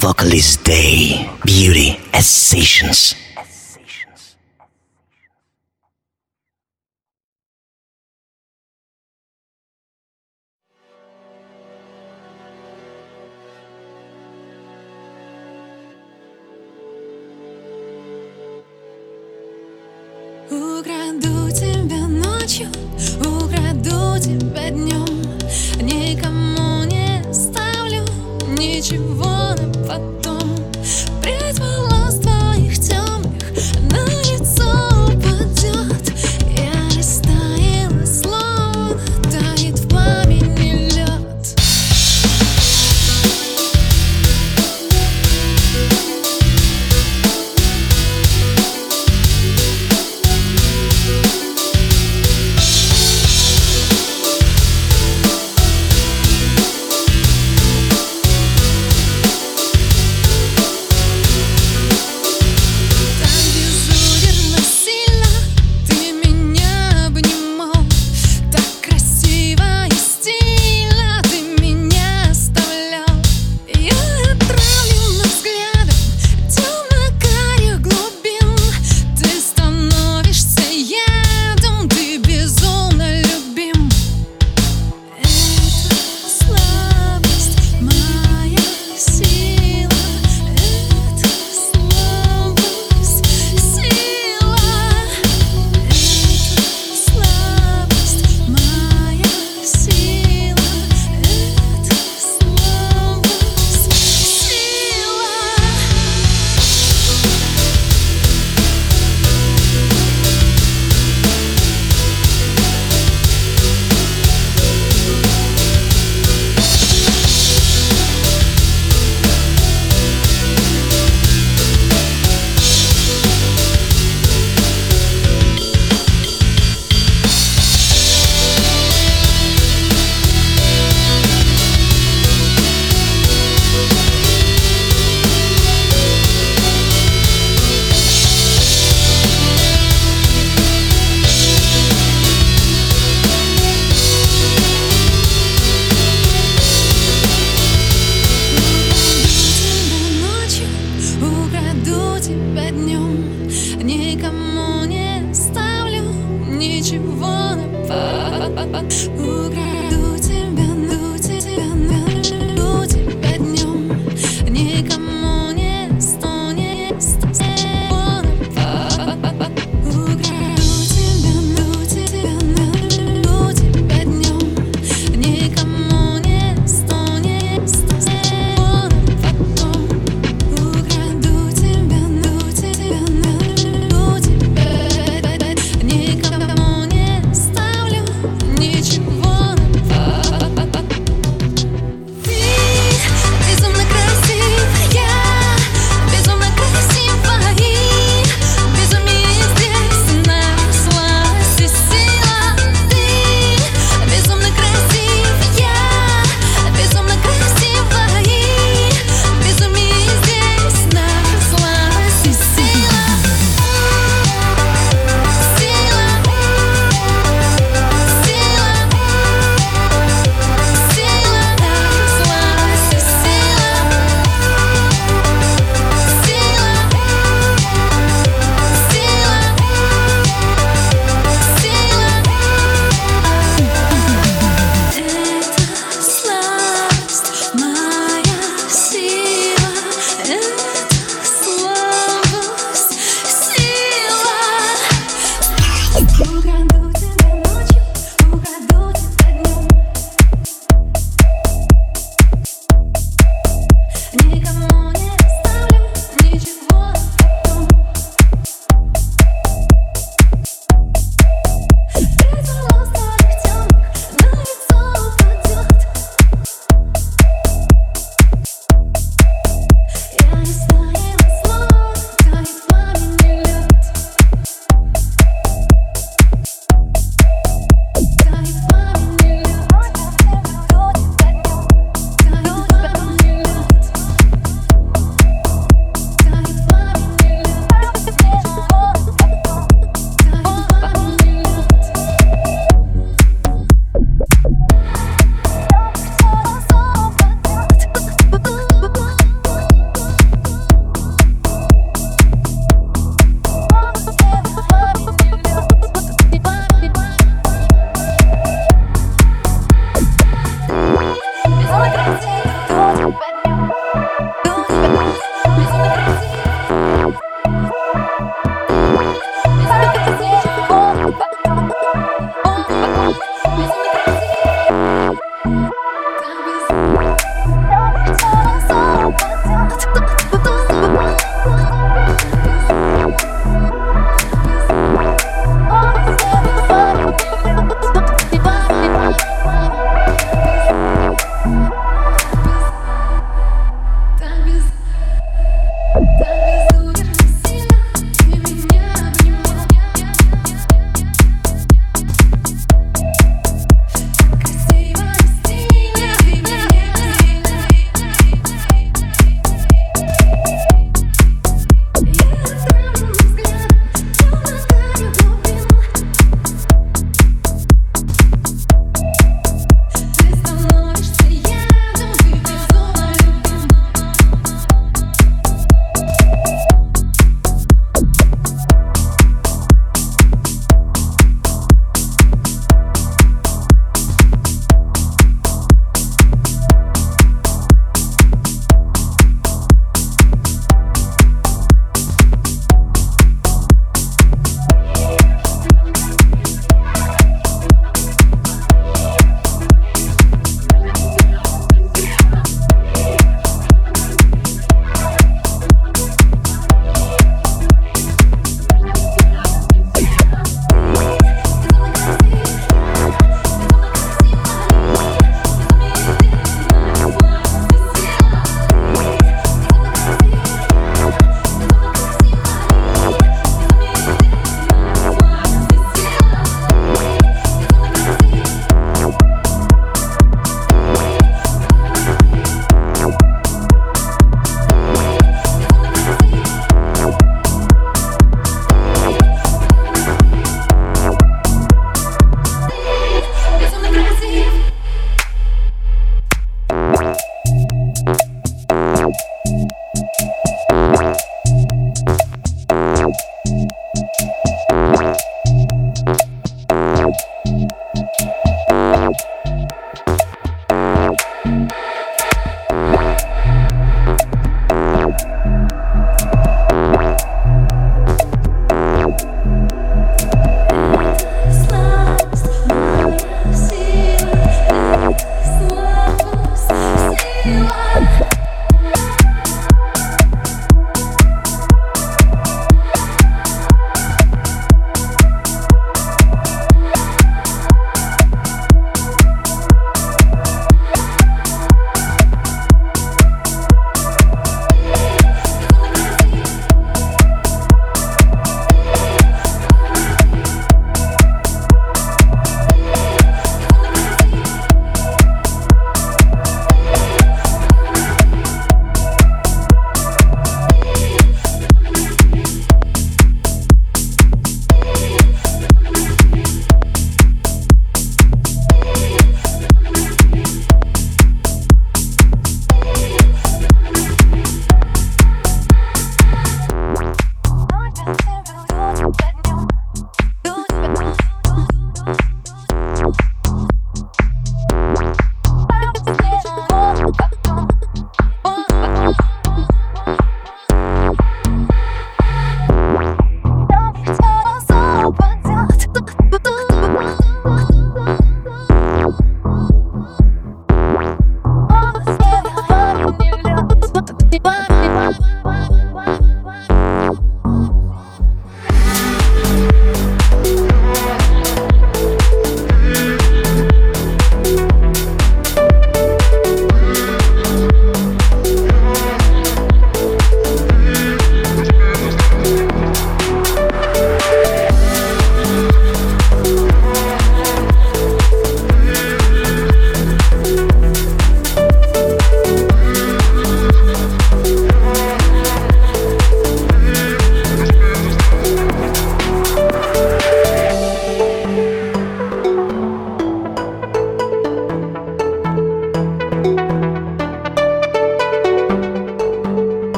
Vocalist Day. Beauty as Sessions. Украду тебя ночью, украду тебя днем Никому не ставлю ничего But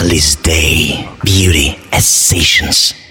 Vocalist Day. Beauty as Sessions.